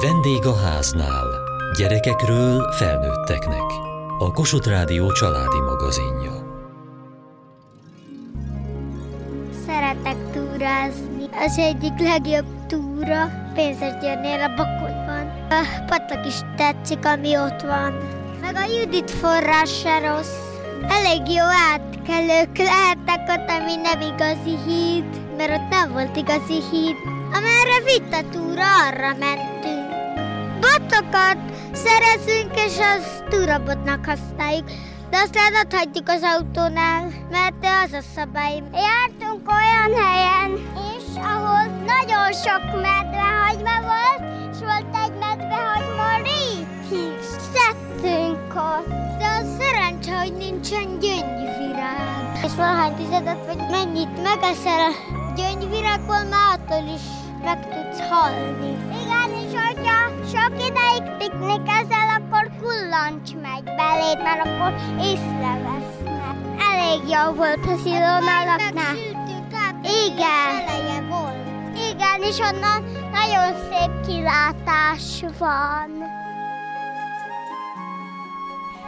Vendég a háznál. Gyerekekről felnőtteknek. A Kossuth Rádió családi magazinja. Szeretek túrázni. Az egyik legjobb túra Pénzesgyörnél a Bakonyban. A patak is tetszik, ami ott van. Meg a Judit forrás se rossz. Elég jó átkelők lehetnek ott, ami nem igazi híd, mert ott nem volt igazi híd. Amerre vitt a túra, arra mentünk. Botokat szerezünk, és azt túrabotnak használjuk. De aztán hagyjuk az autónál, mert az a szabály. Jártunk olyan helyen is, ahol nagyon sok medvehagyma volt, és volt egy medvehagyma rétig. Szedtünk ott, de az szerencse, hogy nincsen gyöngyvirág. És valahány tizedet, vagy mennyit megeszel a gyöngyvirágból, már attól is meg tudsz halni. Igen, és hogyha sok ideig piknikezel, akkor kullancs megy beléd, mert akkor észrevesznek. Elég jó volt a szilónalaknál. Igen. Eleje volt. Igen, és onnan nagyon szép kilátás van.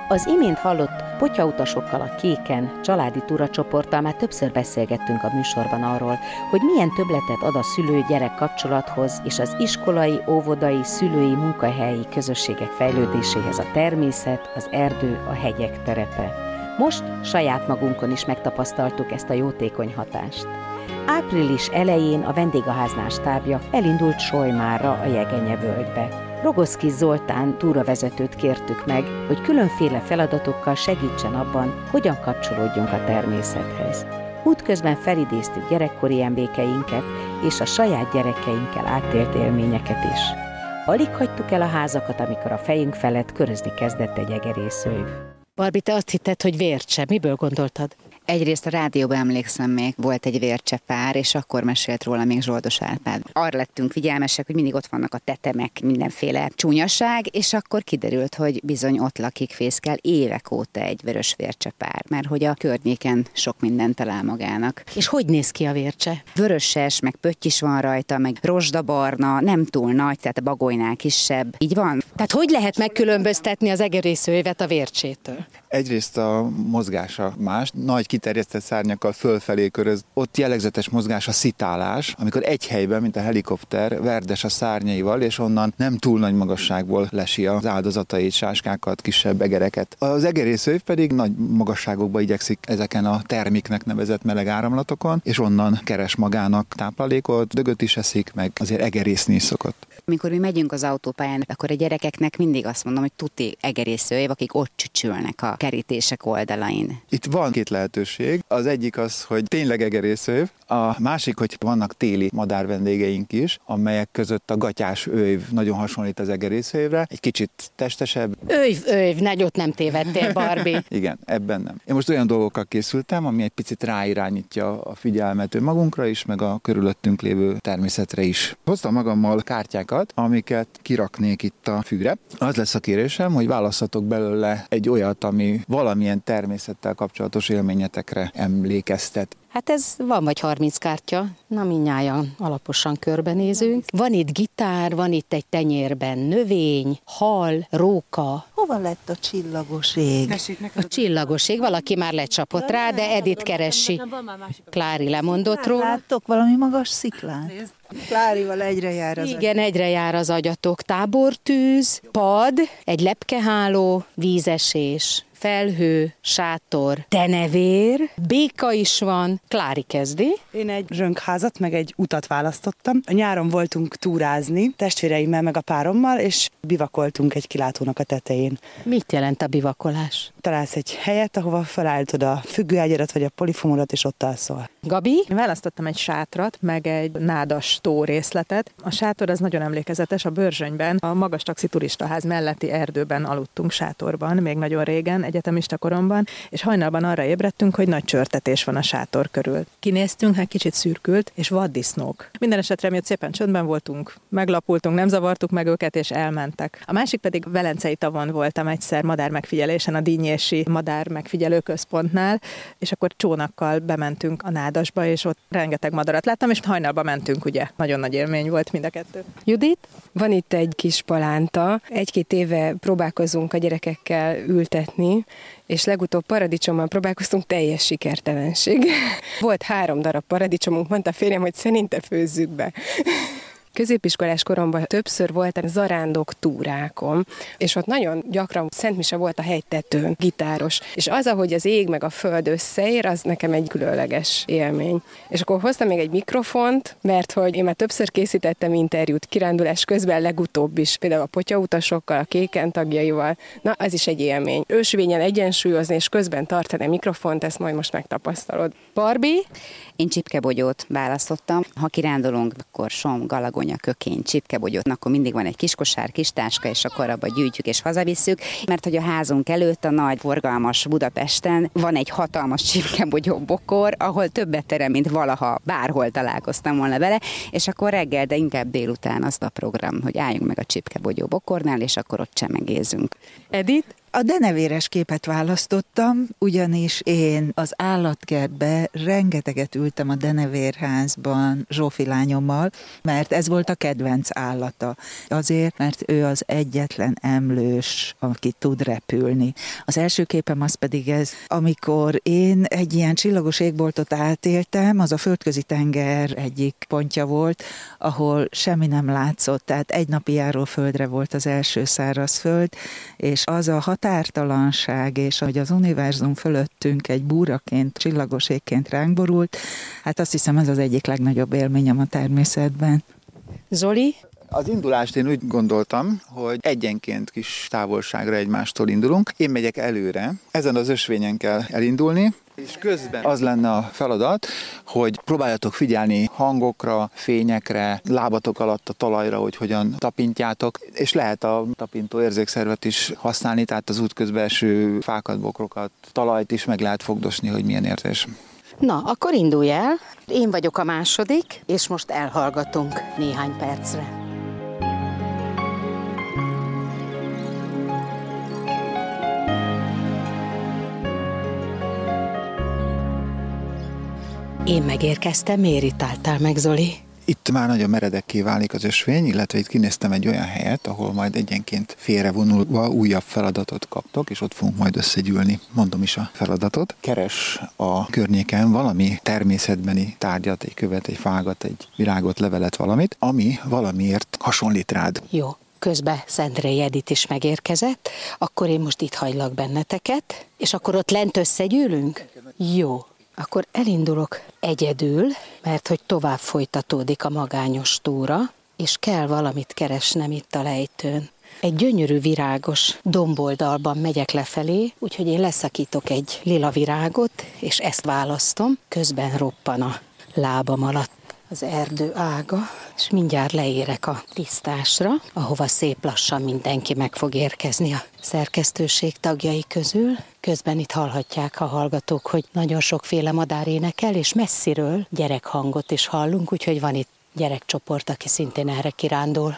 Az imént hallott potyautasokkal a Kéken családi túracsoporttal már többször beszélgettünk a műsorban arról, hogy milyen töbletet ad a szülő-gyerek kapcsolathoz és az iskolai, óvodai, szülői, munkahelyi közösségek fejlődéséhez a természet, az erdő, a hegyek terepe. Most saját magunkon is megtapasztaltuk ezt a jótékony hatást. Április elején a vendégháznál stábja elindult Sojmára a Jegenye völgybe. Rogoszki Zoltán túravezetőt kértük meg, hogy különféle feladatokkal segítsen abban, hogyan kapcsolódjunk a természethez. Útközben felidéztük gyerekkori emlékeinket és a saját gyerekeinkkel átélt élményeket is. Alig hagytuk el a házakat, amikor a fejünk felett körözni kezdett egy egerészőjv. Barbi, te azt hitted, hogy vércse. Miből gondoltad? Egyrészt a rádióban emlékszem még, volt egy vércsepár, és akkor mesélt róla még Zsoldos Árpád. Arra lettünk figyelmesek, hogy mindig ott vannak a tetemek, mindenféle csúnyaság, és akkor kiderült, hogy bizony ott lakik fészkel évek óta egy vörös vércsepár, mert hogy a környéken sok mindent talál magának. És hogy néz ki a vércse? Vöröses, meg pötty is van rajta, meg rozsdabarna, nem túl nagy, tehát a bagolynál kisebb. Így van? Tehát hogy lehet megkülönböztetni az egerészőjvet a vércsétől? Egyrészt a mozgása más, nagy kiterjesztett szárnyakkal fölfelé köröz. Ott jellegzetes mozgás a szitálás, amikor egy helyben, mint a helikopter, verdes a szárnyaival, és onnan nem túl nagy magasságból lesi az áldozatait, sáskákat, kisebb egereket. Az egerészőv pedig nagy magasságokba igyekszik ezeken a termiknek nevezett meleg áramlatokon, és onnan keres magának táplálékot, dögöt is eszik, meg azért egerészni is szokott. Amikor mi megyünk az autópályán, akkor a gyerekeknek mindig azt mondom, hogy tuti egerészőév, akik ott csücsülnek a kerítések oldalain. Itt van két lehetőség. Az egyik az, hogy tényleg egerészőv, a másik, hogy vannak téli madárvendégeink is, amelyek között a gatyás őv nagyon hasonlít az egerészővre, egy kicsit testesebb. Őv, őv, nagyot nem tévedtél, Barbie. Igen, ebben nem. Én most olyan dolgokkal készültem, ami egy picit ráirányítja a figyelmet magunkra is, meg a körülöttünk lévő természetre is. Hoztam magammal kártyákat, amiket kiraknék itt a fűre. Az lesz a kérésem, hogy választhatok belőle egy olyat, ami valamilyen természettel kapcsolatos élményetekre emlékeztet. Hát ez van vagy 30 kártya, na minnyáján alaposan körbenézünk. Van itt gitár, van itt egy tenyérben növény, hal, róka. Hova lett a csillagos ég? A csillagos ég, valaki már lecsapott rá, de Edith keresi. Klári lemondott róla. Láttok valami magas sziklát? Klárival egyre jár az Igen, egyre jár az agyatok. Tábortűz, pad, egy lepkeháló, vízesés, felhő, sátor, denevér, béka is van. Klári kezdi. Én egy zsönkházat, meg egy utat választottam. A nyáron voltunk túrázni, testvéreimmel, meg a párommal, és bivakoltunk egy kilátónak a tetején. Mit jelent a bivakolás? Találsz egy helyet, ahova felállítod a függőágyadat, vagy a polifomodat, és ott alszol. Gabi? Én választottam egy sátrat, meg egy nádas tó részletet. A sátor az nagyon emlékezetes, a Börzsönyben, a magas taxi turistaház melletti erdőben aludtunk sátorban, még nagyon régen, egyetemista koromban, és hajnalban arra ébredtünk, hogy nagy csörtetés van a sátor körül. Kinéztünk, hát kicsit szürkült, és vaddisznók. Minden esetre mi ott szépen csöndben voltunk, meglapultunk, nem zavartuk meg őket, és elmentek. A másik pedig Velencei tavon voltam egyszer madár megfigyelésen a Dínyési Madár Megfigyelő Központnál, és akkor csónakkal bementünk a nádasba, és ott rengeteg madarat láttam, és hajnalba mentünk, ugye. Nagyon nagy élmény volt mind a kettő. Judit, van itt egy kis palánta. Egy-két éve próbálkozunk a gyerekekkel ültetni, és legutóbb paradicsommal próbálkoztunk, teljes sikertelenség. Volt három darab paradicsomunk, mondta férjem, hogy szerinte főzzük be. Középiskolás koromban többször voltam zarándok túrákon, és ott nagyon gyakran Szentmise volt a hegytetőn, gitáros, és az, ahogy az ég meg a föld összeér, az nekem egy különleges élmény. És akkor hoztam még egy mikrofont, mert hogy én már többször készítettem interjút kirándulás közben, legutóbb is, például a potyautasokkal, a kéken tagjaival, na, az is egy élmény. Ősvényen egyensúlyozni és közben tartani a mikrofont, ezt majd most megtapasztalod. Barbie? Én csipkebogyót választottam. Ha kirándulunk, akkor som, galagonya, kökény, csipkebogyót, akkor mindig van egy kis kosár, kis táska, és akkor abba gyűjtjük és hazavisszük, mert hogy a házunk előtt a nagy forgalmas Budapesten van egy hatalmas csipkebogyó bokor, ahol többet terem, mint valaha bárhol találkoztam volna vele, és akkor reggel, de inkább délután az a program, hogy álljunk meg a csipkebogyó bokornál, és akkor ott csemegézünk. Edith? A denevéres képet választottam, ugyanis én az állatkertbe rengeteget ültem a denevérházban Zsófi lányommal, mert ez volt a kedvenc állata. Azért, mert ő az egyetlen emlős, aki tud repülni. Az első képem az pedig ez, amikor én egy ilyen csillagos égboltot átéltem, az a földközi tenger egyik pontja volt, ahol semmi nem látszott, tehát egy napi földre volt az első száraz föld, és az a hat határtalanság, és hogy az univerzum fölöttünk egy búraként, csillagos égként ránk borult, hát azt hiszem ez az egyik legnagyobb élményem a természetben. Zoli? Az indulást én úgy gondoltam, hogy egyenként kis távolságra egymástól indulunk. Én megyek előre, ezen az ösvényen kell elindulni, és közben az lenne a feladat, hogy próbáljatok figyelni hangokra, fényekre, lábatok alatt a talajra, hogy hogyan tapintjátok, és lehet a tapintó érzékszervet is használni, tehát az útközben eső fákat, bokrokat, talajt is meg lehet fogdosni, hogy milyen érzés. Na, akkor indulj el. Én vagyok a második, és most elhallgatunk néhány percre. Én megérkeztem, miért itt álltál meg, Zoli? Itt már nagyon meredekké válik az ösvény, illetve itt kinéztem egy olyan helyet, ahol majd egyenként félrevonulva újabb feladatot kaptok, és ott fogunk majd összegyűlni. Mondom is a feladatot. Keres a környéken valami természetbeni tárgyat, egy követ, egy fágat, egy virágot, levelet, valamit, ami valamiért hasonlít rád. Jó, közben Szentrei Edit is megérkezett, akkor én most itt hagylak benneteket, és akkor ott lent összegyűlünk? Jó, akkor elindulok egyedül, mert hogy tovább folytatódik a magányos túra, és kell valamit keresnem itt a lejtőn. Egy gyönyörű virágos domboldalban megyek lefelé, úgyhogy én leszakítok egy lila virágot, és ezt választom, közben roppan a lábam alatt az erdő ága, és mindjárt leérek a tisztásra, ahova szép lassan mindenki meg fog érkezni a szerkesztőség tagjai közül. Közben itt hallhatják a hallgatók, hogy nagyon sokféle madár énekel, és messziről gyerekhangot is hallunk, úgyhogy van itt gyerekcsoport, aki szintén erre kirándul.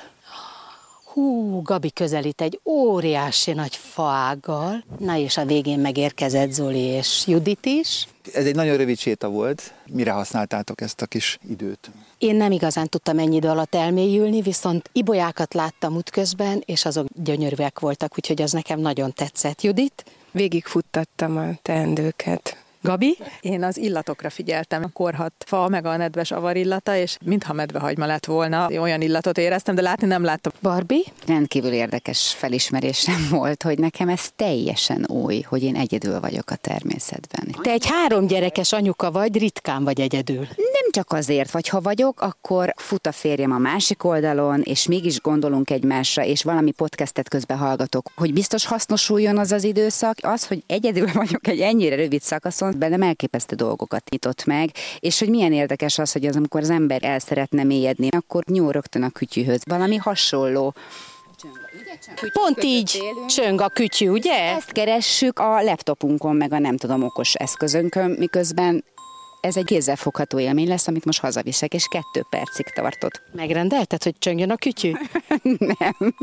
Hú, Gabi közelít egy óriási nagy faággal. Na és a végén megérkezett Zoli és Judit is. Ez egy nagyon rövid séta volt. Mire használtátok ezt a kis időt? Én nem igazán tudtam ennyi idő alatt elmélyülni, viszont ibolyákat láttam útközben, és azok gyönyörűek voltak, úgyhogy az nekem nagyon tetszett. Judit? Végigfuttattam a teendőket. Gabi? Én az illatokra figyeltem, a korhat fa, meg a nedves avar illata, és mintha medvehagyma lett volna, olyan illatot éreztem, de látni nem láttam. Barbie? Rendkívül érdekes felismerésem volt, hogy nekem ez teljesen új, hogy én egyedül vagyok a természetben. Te egy három gyerekes anyuka vagy, ritkán vagy egyedül. Nem csak azért, vagy ha vagyok, akkor fut a férjem a másik oldalon, és mégis gondolunk egymásra, és valami podcastet közben hallgatok, hogy biztos hasznosuljon az az időszak. Az, hogy egyedül vagyok egy ennyire rövid szakaszon, bennem elképesztő dolgokat nyitott meg, és hogy milyen érdekes az, hogy az, amikor az ember el szeretne mélyedni, akkor nyúl rögtön a kütyűhöz. Valami hasonló Pont így csöng a kütyű, ugye? Ezt keressük a laptopunkon, meg a nem tudom okos eszközönkön, miközben ez egy kézzelfogható élmény lesz, amit most hazaviszek, és kettő percig tartott. Megrendelted, hogy csöngjön a kütyű? Nem.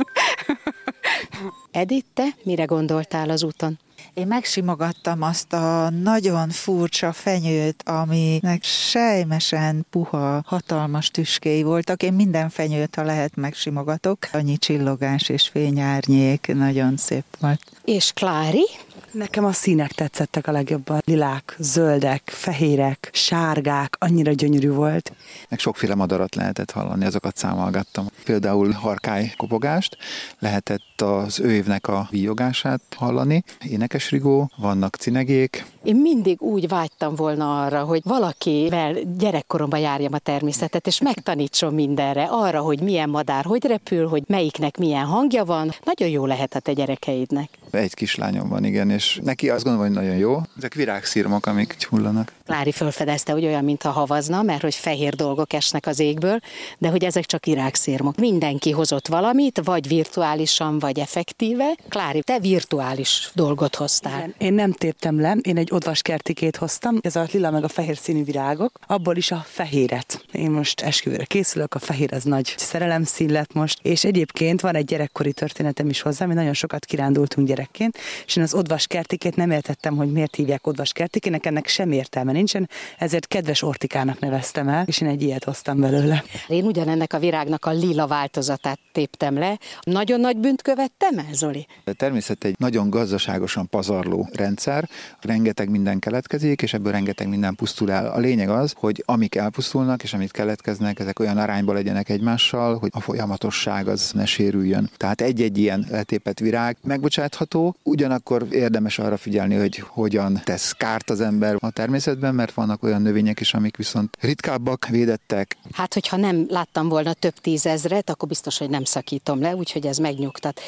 Edith, te mire gondoltál az úton? Én megsimogattam azt a nagyon furcsa fenyőt, aminek sejmesen puha, hatalmas tüskéi voltak. Én minden fenyőt, ha lehet, megsimogatok. Annyi csillogás és fényárnyék, nagyon szép volt. És Klári? Nekem a színek tetszettek a legjobban. Lilák, zöldek, fehérek, sárgák, annyira gyönyörű volt. Meg sokféle madarat lehetett hallani, azokat számolgattam. Például harkály kopogást, lehetett az ő évnek a víjogását hallani, énekesrigó, vannak cinegék. Én mindig úgy vágytam volna arra, hogy valakivel gyerekkoromban járjam a természetet, és megtanítson mindenre, arra, hogy milyen madár hogy repül, hogy melyiknek milyen hangja van. Nagyon jó lehet a te gyerekeidnek. Egy kislányom van, igen, és neki azt gondolom, hogy nagyon jó. Ezek virágszírmok, amik hullanak. Klári felfedezte, hogy olyan, mintha havazna, mert hogy fehér dolgok esnek az égből, de hogy ezek csak virágszírmok. Mindenki hozott valamit, vagy virtuálisan, vagy effektíve. Klári, te virtuális dolgot hoztál. Igen, én nem téptem le, én egy odvas kertikét hoztam, ez a lila meg a fehér színű virágok, abból is a fehéret. Én most esküvőre készülök, a fehér az nagy szerelemszín lett most, és egyébként van egy gyerekkori történetem is hozzá, mi nagyon sokat kirándultunk gyerekként, és én az odvas kertikét nem értettem, hogy miért hívják odvas kertikének, ennek sem értelme nincsen, ezért kedves ortikának neveztem el, és én egy ilyet hoztam belőle. Én ugyanennek a virágnak a lila változatát téptem le. Nagyon nagy bűnt követtem el, Zoli? A természet egy nagyon gazdaságosan pazarló rendszer, rengeteg minden keletkezik, és ebből rengeteg minden pusztul el. A lényeg az, hogy amik elpusztulnak, és amit keletkeznek, ezek olyan arányban legyenek egymással, hogy a folyamatosság az ne sérüljön. Tehát egy-egy ilyen letépett virág megbocsátható, ugyanakkor érdemes arra figyelni, hogy hogyan tesz kárt az ember a természetben, mert vannak olyan növények is, amik viszont ritkábbak, védettek. Hát, hogyha nem láttam volna több tízezret, akkor biztos, hogy nem szakítom le, úgyhogy ez megnyugtat.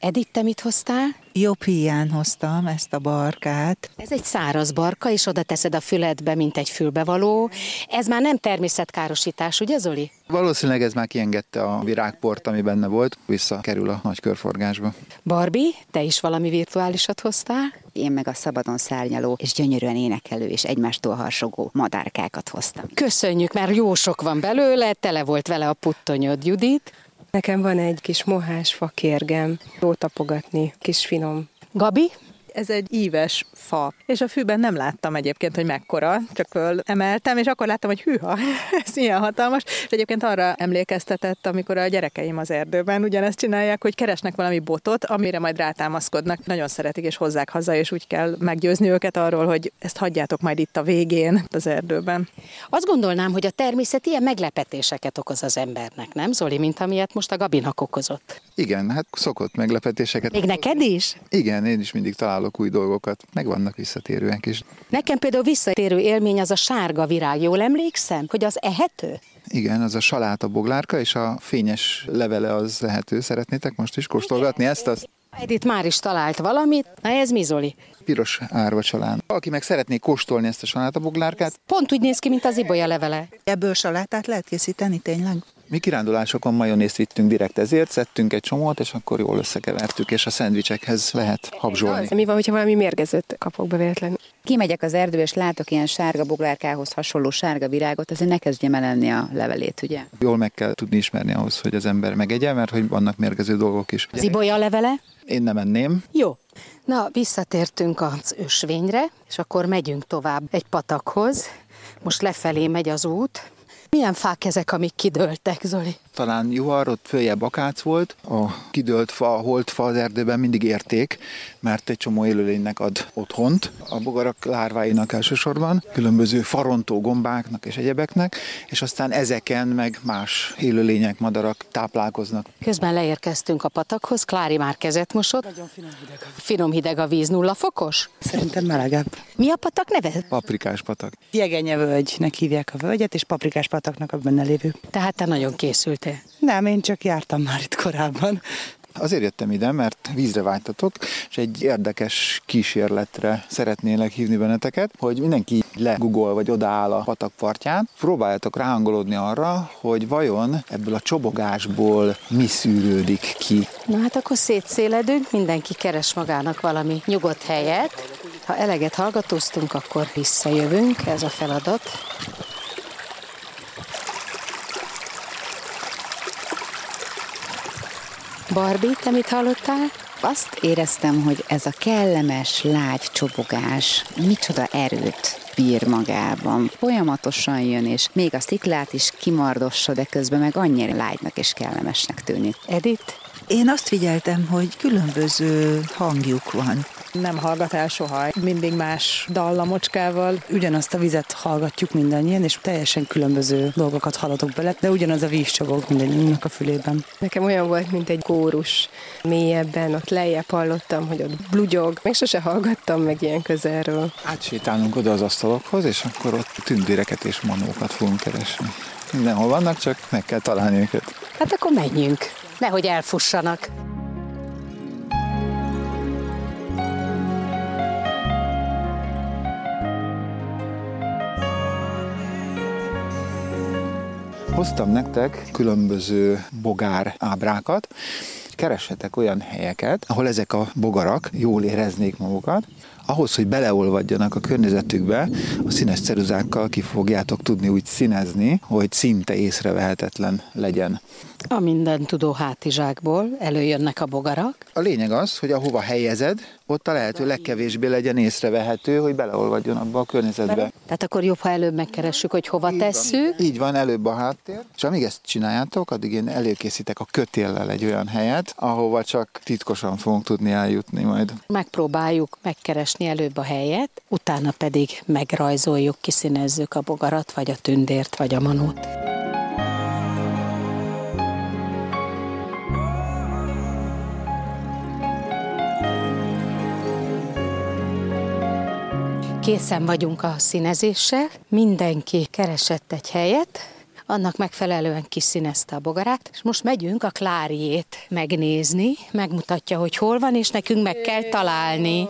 Edith, te mit hoztál? Jobb hiány hoztam ezt a barkát. Ez egy száraz barka, és oda teszed a füledbe, mint egy fülbevaló. Ez már nem természetkárosítás, ugye Zoli? Valószínűleg ez már kiengedte a virágport, ami benne volt, visszakerül a nagy körforgásba. Barbie, te is valami virtuálisat hoztál? Én meg a szabadon szárnyaló és gyönyörűen énekelő és egymástól harsogó madárkákat hoztam. Köszönjük, mert jó sok van belőle, tele volt vele a puttonyod, Judit. Nekem van egy kis mohás fakérgem, jó tapogatni, kis finom. Gabi? Ez egy íves fa, és a fűben nem láttam egyébként, hogy mekkora, csak föl emeltem, és akkor láttam, hogy hűha, ez milyen hatalmas. És egyébként arra emlékeztetett, amikor a gyerekeim az erdőben ugyanezt csinálják, hogy keresnek valami botot, amire majd rátámaszkodnak. Nagyon szeretik, és hozzák haza, és úgy kell meggyőzni őket arról, hogy ezt hagyjátok majd itt a végén az erdőben. Azt gondolnám, hogy a természet ilyen meglepetéseket okoz az embernek, nem Zoli, mint amilyet most a Gabinak okozott. Igen, hát szokott meglepetéseket. Még neked is? Igen, én is mindig találok új dolgokat, meg vannak visszatérőek is. Nekem például visszatérő élmény az a sárga virág, jól emlékszem, hogy az ehető? Igen, az a saláta boglárka, és a fényes levele az lehető. Szeretnétek most is kóstolgatni ezt? Azt? Edith már is talált valamit. Na ez mi, Zoli? Piros árva csalán. Aki meg szeretné kóstolni ezt a salátaboglárkát, Pont úgy néz ki, mint az ibolya levele. Ebből salátát lehet készíteni tényleg? Mi kirándulásokon majonészt vittünk direkt, ezért szedtünk egy csomót, és akkor jól összekevertük, és a szendvicsekhez lehet habzsolni. Mi van, hogyha valami mérgezőt kapok be véletlenül? Kimegyek az erdőbe, és látok ilyen sárga boglárkához hasonló sárga virágot, azért ne kezdjem el enni a levelét, ugye? Jól meg kell tudni ismerni ahhoz, hogy az ember megegye, mert hogy vannak mérgező dolgok is. Az ibolya levele? Én nem enném. Jó. Na, visszatértünk az ösvényre, és akkor megyünk tovább egy patakhoz. Most lefelé megy az út. Milyen fák ezek, amik kidőltek, Zoli? Talán juhar, ott följebb akác volt. A kidőlt fa, a holt fa az erdőben mindig érték, mert egy csomó élőlénynek ad otthont. A bogarak lárváinak elsősorban, különböző farontó gombáknak és egyebeknek, és aztán ezeken meg más élőlények, madarak táplálkoznak. Közben leérkeztünk a patakhoz, Klári már kezet mosott. Nagyon finom hideg. Finom hideg a víz, nulla fokos? Szerintem melegebb. Mi a patak neve? Paprikás patak. Jegenye völgynek hívják a völgyet, és paprikás pataknak a benne lévő. Tehát te nagyon készültél. Nem, én csak jártam már itt korábban. Azért jöttem ide, mert vízre vágytatok, és egy érdekes kísérletre szeretnélek hívni benneteket, hogy mindenki legugol vagy odaáll a patak partján, próbáljátok ráhangolódni arra, hogy vajon ebből a csobogásból mi szűrődik ki. Na hát akkor szétszéledünk, mindenki keres magának valami nyugodt helyet. Ha eleget hallgatóztunk, akkor visszajövünk, ez a feladat. Barbie, te mit hallottál? Azt éreztem, hogy ez a kellemes, lágy csobogás micsoda erőt bír magában. Folyamatosan jön, és még a sziklát is kimardossa, de közben meg annyira lágynak és kellemesnek tűnik. Edith? Én azt figyeltem, hogy különböző hangjuk van. Nem hallgat el soha, mindig más dallamocskával. Ugyanazt a vizet hallgatjuk mindannyian, és teljesen különböző dolgokat hallatok bele, de ugyanaz a víz csobog mindannyiunknak a fülében. Nekem olyan volt, mint egy kórus. Mélyebben, ott lejjebb hallottam, hogy ott blugyog. Még sose hallgattam meg ilyen közelről. Átsétálunk oda az asztalokhoz, és akkor ott tündéreket és manókat fogunk keresni. Mindenhol vannak, csak meg kell találni őket. Hát akkor menjünk, nehogy elfussanak. Hoztam nektek különböző bogár ábrákat, keressetek olyan helyeket, ahol ezek a bogarak jól éreznék magukat, ahhoz, hogy beleolvadjanak a környezetükbe, a színes ceruzákkal ki fogjátok tudni úgy színezni, hogy szinte észrevehetetlen legyen. A minden tudó hátizsákból előjönnek a bogarak. A lényeg az, hogy ahova helyezed, ott a lehető legkevésbé legyen észrevehető, hogy beleolvadjon abba a környezetbe. Tehát akkor jobb, ha előbb megkeressük, hogy hova Így tesszük. Van. Így van, előbb a háttér. És amíg ezt csináljátok, addig én előkészítek a kötéllel egy olyan helyet, ahova csak titkosan fogunk tudni eljutni majd. Megpróbáljuk megkeresni előbb a helyet, utána pedig megrajzoljuk, kiszínezzük a bogarat, vagy a tündért, vagy a manót. Készen vagyunk a színezéssel, mindenki keresett egy helyet, annak megfelelően kiszínezte a bogarát, és most megyünk a Kláriét megnézni, megmutatja, hogy hol van, és nekünk meg kell találni.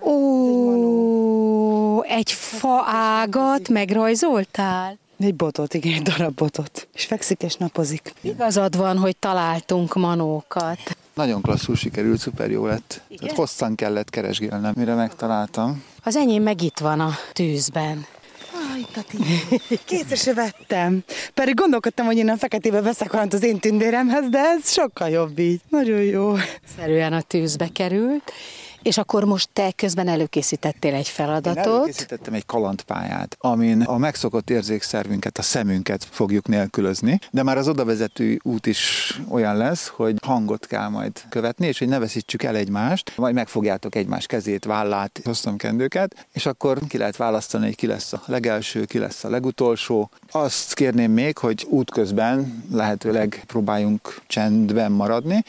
Ó, egy faágat megrajzoltál? Egy botot, igen, egy darab botot. És fekszik és napozik. Igazad van, hogy találtunk manókat. Nagyon klasszul sikerült, szuper jó lett. Tehát hosszan kellett keresgélnem, mire megtaláltam. Az enyém meg itt van a tűzben. Készre se vettem. Pedig gondolkodtam, hogy én a feketébe veszek valamit az én tündéremhez, de ez sokkal jobb így. Nagyon jó. Szerűen a tűzbe került. És akkor most te közben előkészítettél egy Én feladatot. előkészítettem egy kalandpályát, amin a megszokott érzékszervünket, a szemünket fogjuk nélkülözni, de már az odavezető út is olyan lesz, hogy hangot kell majd követni, és hogy ne veszítsük el egymást, majd megfogjátok egymás kezét, vállát, hoztam kendőket, és akkor ki lehet választani, hogy ki lesz a legelső, ki lesz a legutolsó. Azt kérném még, hogy útközben lehetőleg próbáljunk csendben maradni,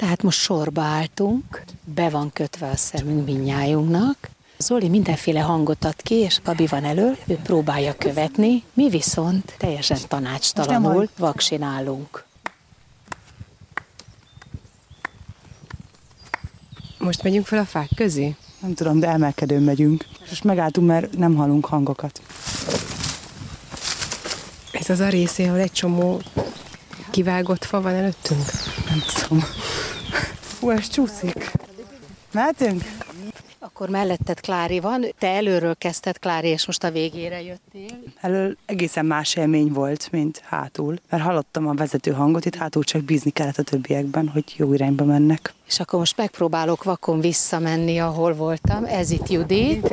Tehát most sorba álltunk, be van kötve a szemünk minnyájunknak. Zoli mindenféle hangot ad ki, és Gabi van elő, ő próbálja követni, mi viszont teljesen tanácstalanul vaksin állunk. Most megyünk fel a fák közé? Nem tudom, de emelkedőn megyünk. Most megálltunk, mert nem hallunk hangokat. Ez az a részé, ahol egy csomó kivágott fa van előttünk? Nem tudom. Hú, ez csúszik. Akkor melletted Klári van, te előről kezdted Klári, és most a végére jöttél. Elől egészen más élmény volt, mint hátul. Mert hallottam a vezető hangot, itt hátul csak bízni kellett a többiekben, hogy jó irányba mennek. És akkor most megpróbálok vakon visszamenni, ahol voltam. Ez itt Judit.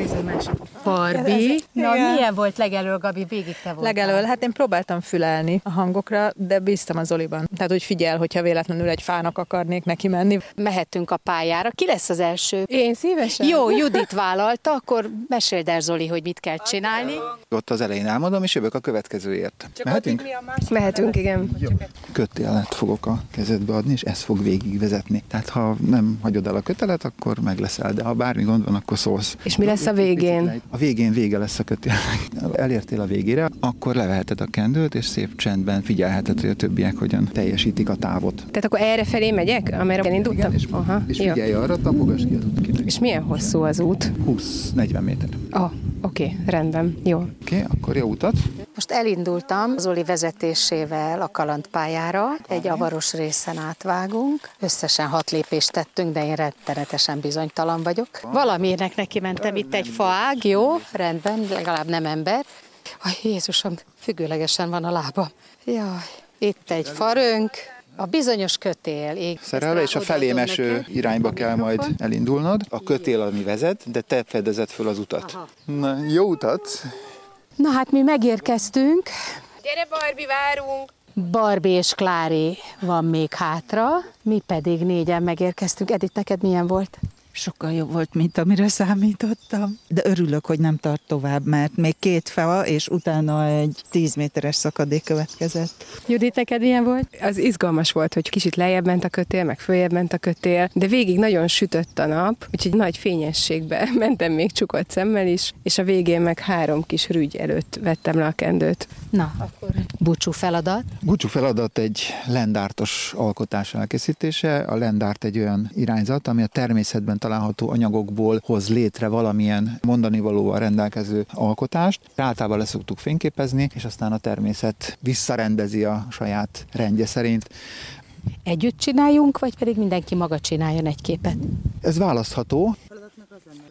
Barbie. Na, Igen. milyen volt legelől, Gabi? Végig te voltál. Legelől, hát én próbáltam fülelni a hangokra, de bíztam az Oliban. Tehát, hogy figyel, hogyha véletlenül egy fának akarnék neki menni. Mehetünk a pályára. Ki lesz az első? Én szívesen. Jó, Judit vállalta, akkor meséld el Zoli, hogy mit kell csinálni. Ott az elején elmondom, és jövök a következőért. Mehetünk? Mehetünk, igen. Kötélet fogok a kezedbe adni, és ez fog végigvezetni. Tehát ha nem hagyod el a kötelet, akkor meg leszel, de ha bármi gond van, akkor szólsz. És mi lesz a végén? A végén vége lesz a kötélnek. Elértél a végére, akkor leveheted a kendőt, és szép csendben figyelheted, hogy a többiek hogyan teljesítik a távot. Tehát akkor erre felé megyek, amerre indultam? És, Aha, és jó. figyelj arra, tapogass ki az. És milyen hosszú az út? 20-40 méter. Ah, oké, okay, rendben, jó. Oké, okay, akkor jó utat. Most elindultam Zoli vezetésével a kalandpályára, egy avaros részen átvágunk. Összesen hat lépést tettünk, de én rettenetesen bizonytalan vagyok. Valaminek neki mentem itt egy faág, jó, rendben, legalább nem ember. Aj, Jézusom, függőlegesen van a lábam. Jaj, itt egy farönk, a bizonyos kötél. Ég, Szerelve, és a felém eső irányba kell majd elindulnod. A kötél, ami vezet, de te fedezed föl az utat. Aha. Na, jó utat! Na hát mi megérkeztünk. Gyere, Barbi, várunk! Barbie és Klári van még hátra, mi pedig négyen megérkeztünk. Edith, neked milyen volt? Sokkal jobb volt, mint amire számítottam. De örülök, hogy nem tart tovább, mert még két fa, és utána egy 10 méteres szakadék következett. Judit, neked milyen volt? Az izgalmas volt, hogy kicsit lejjebb ment a kötél, meg följebb ment a kötél, de végig nagyon sütött a nap, úgyhogy nagy fényességbe mentem még csukott szemmel is, és a végén meg három kis rügy előtt vettem le a kendőt. Na, akkor búcsú feladat. Búcsú feladat egy lendártos alkotás elkészítése. A lendárt egy olyan irányzat, ami a természetben található anyagokból hoz létre valamilyen mondani valóval rendelkező alkotást. Általában leszoktuk fényképezni, és aztán a természet visszarendezi a saját rendje szerint. Együtt csináljunk, vagy pedig mindenki maga csináljon egy képet? Ez választható.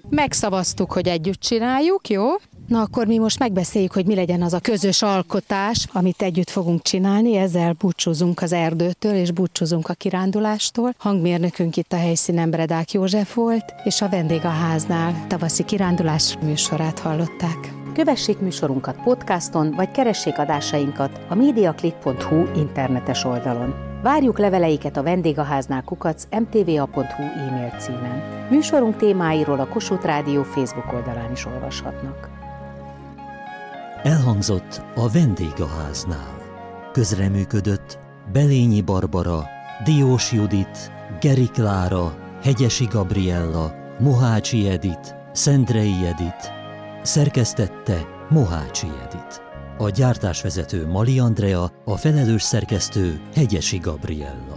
Megszavaztuk, hogy együtt csináljuk, jó? Na akkor mi most megbeszéljük, hogy mi legyen az a közös alkotás, amit együtt fogunk csinálni, ezzel búcsúzunk az erdőtől, és búcsúzunk a kirándulástól. Hangmérnökünk itt a helyszínen Bredák József volt, és a vendég a háznál tavaszi kirándulás műsorát hallották. Kövessék műsorunkat podcaston, vagy keressék adásainkat a mediaclick.hu internetes oldalon. Várjuk leveleiket a vendégháznál kukac mtva.hu e-mail címen. Műsorunk témáiról a Kossuth Rádió Facebook oldalán is olvashatnak. Elhangzott a vendégháznál. Közreműködött Belényi Barbara, Diós Judit, Geri Klára, Hegyesi Gabriella, Mohácsi Edit, Szendrei Edit, szerkesztette Mohácsi Edit. A gyártásvezető Mali Andrea, a felelős szerkesztő Hegyesi Gabriella.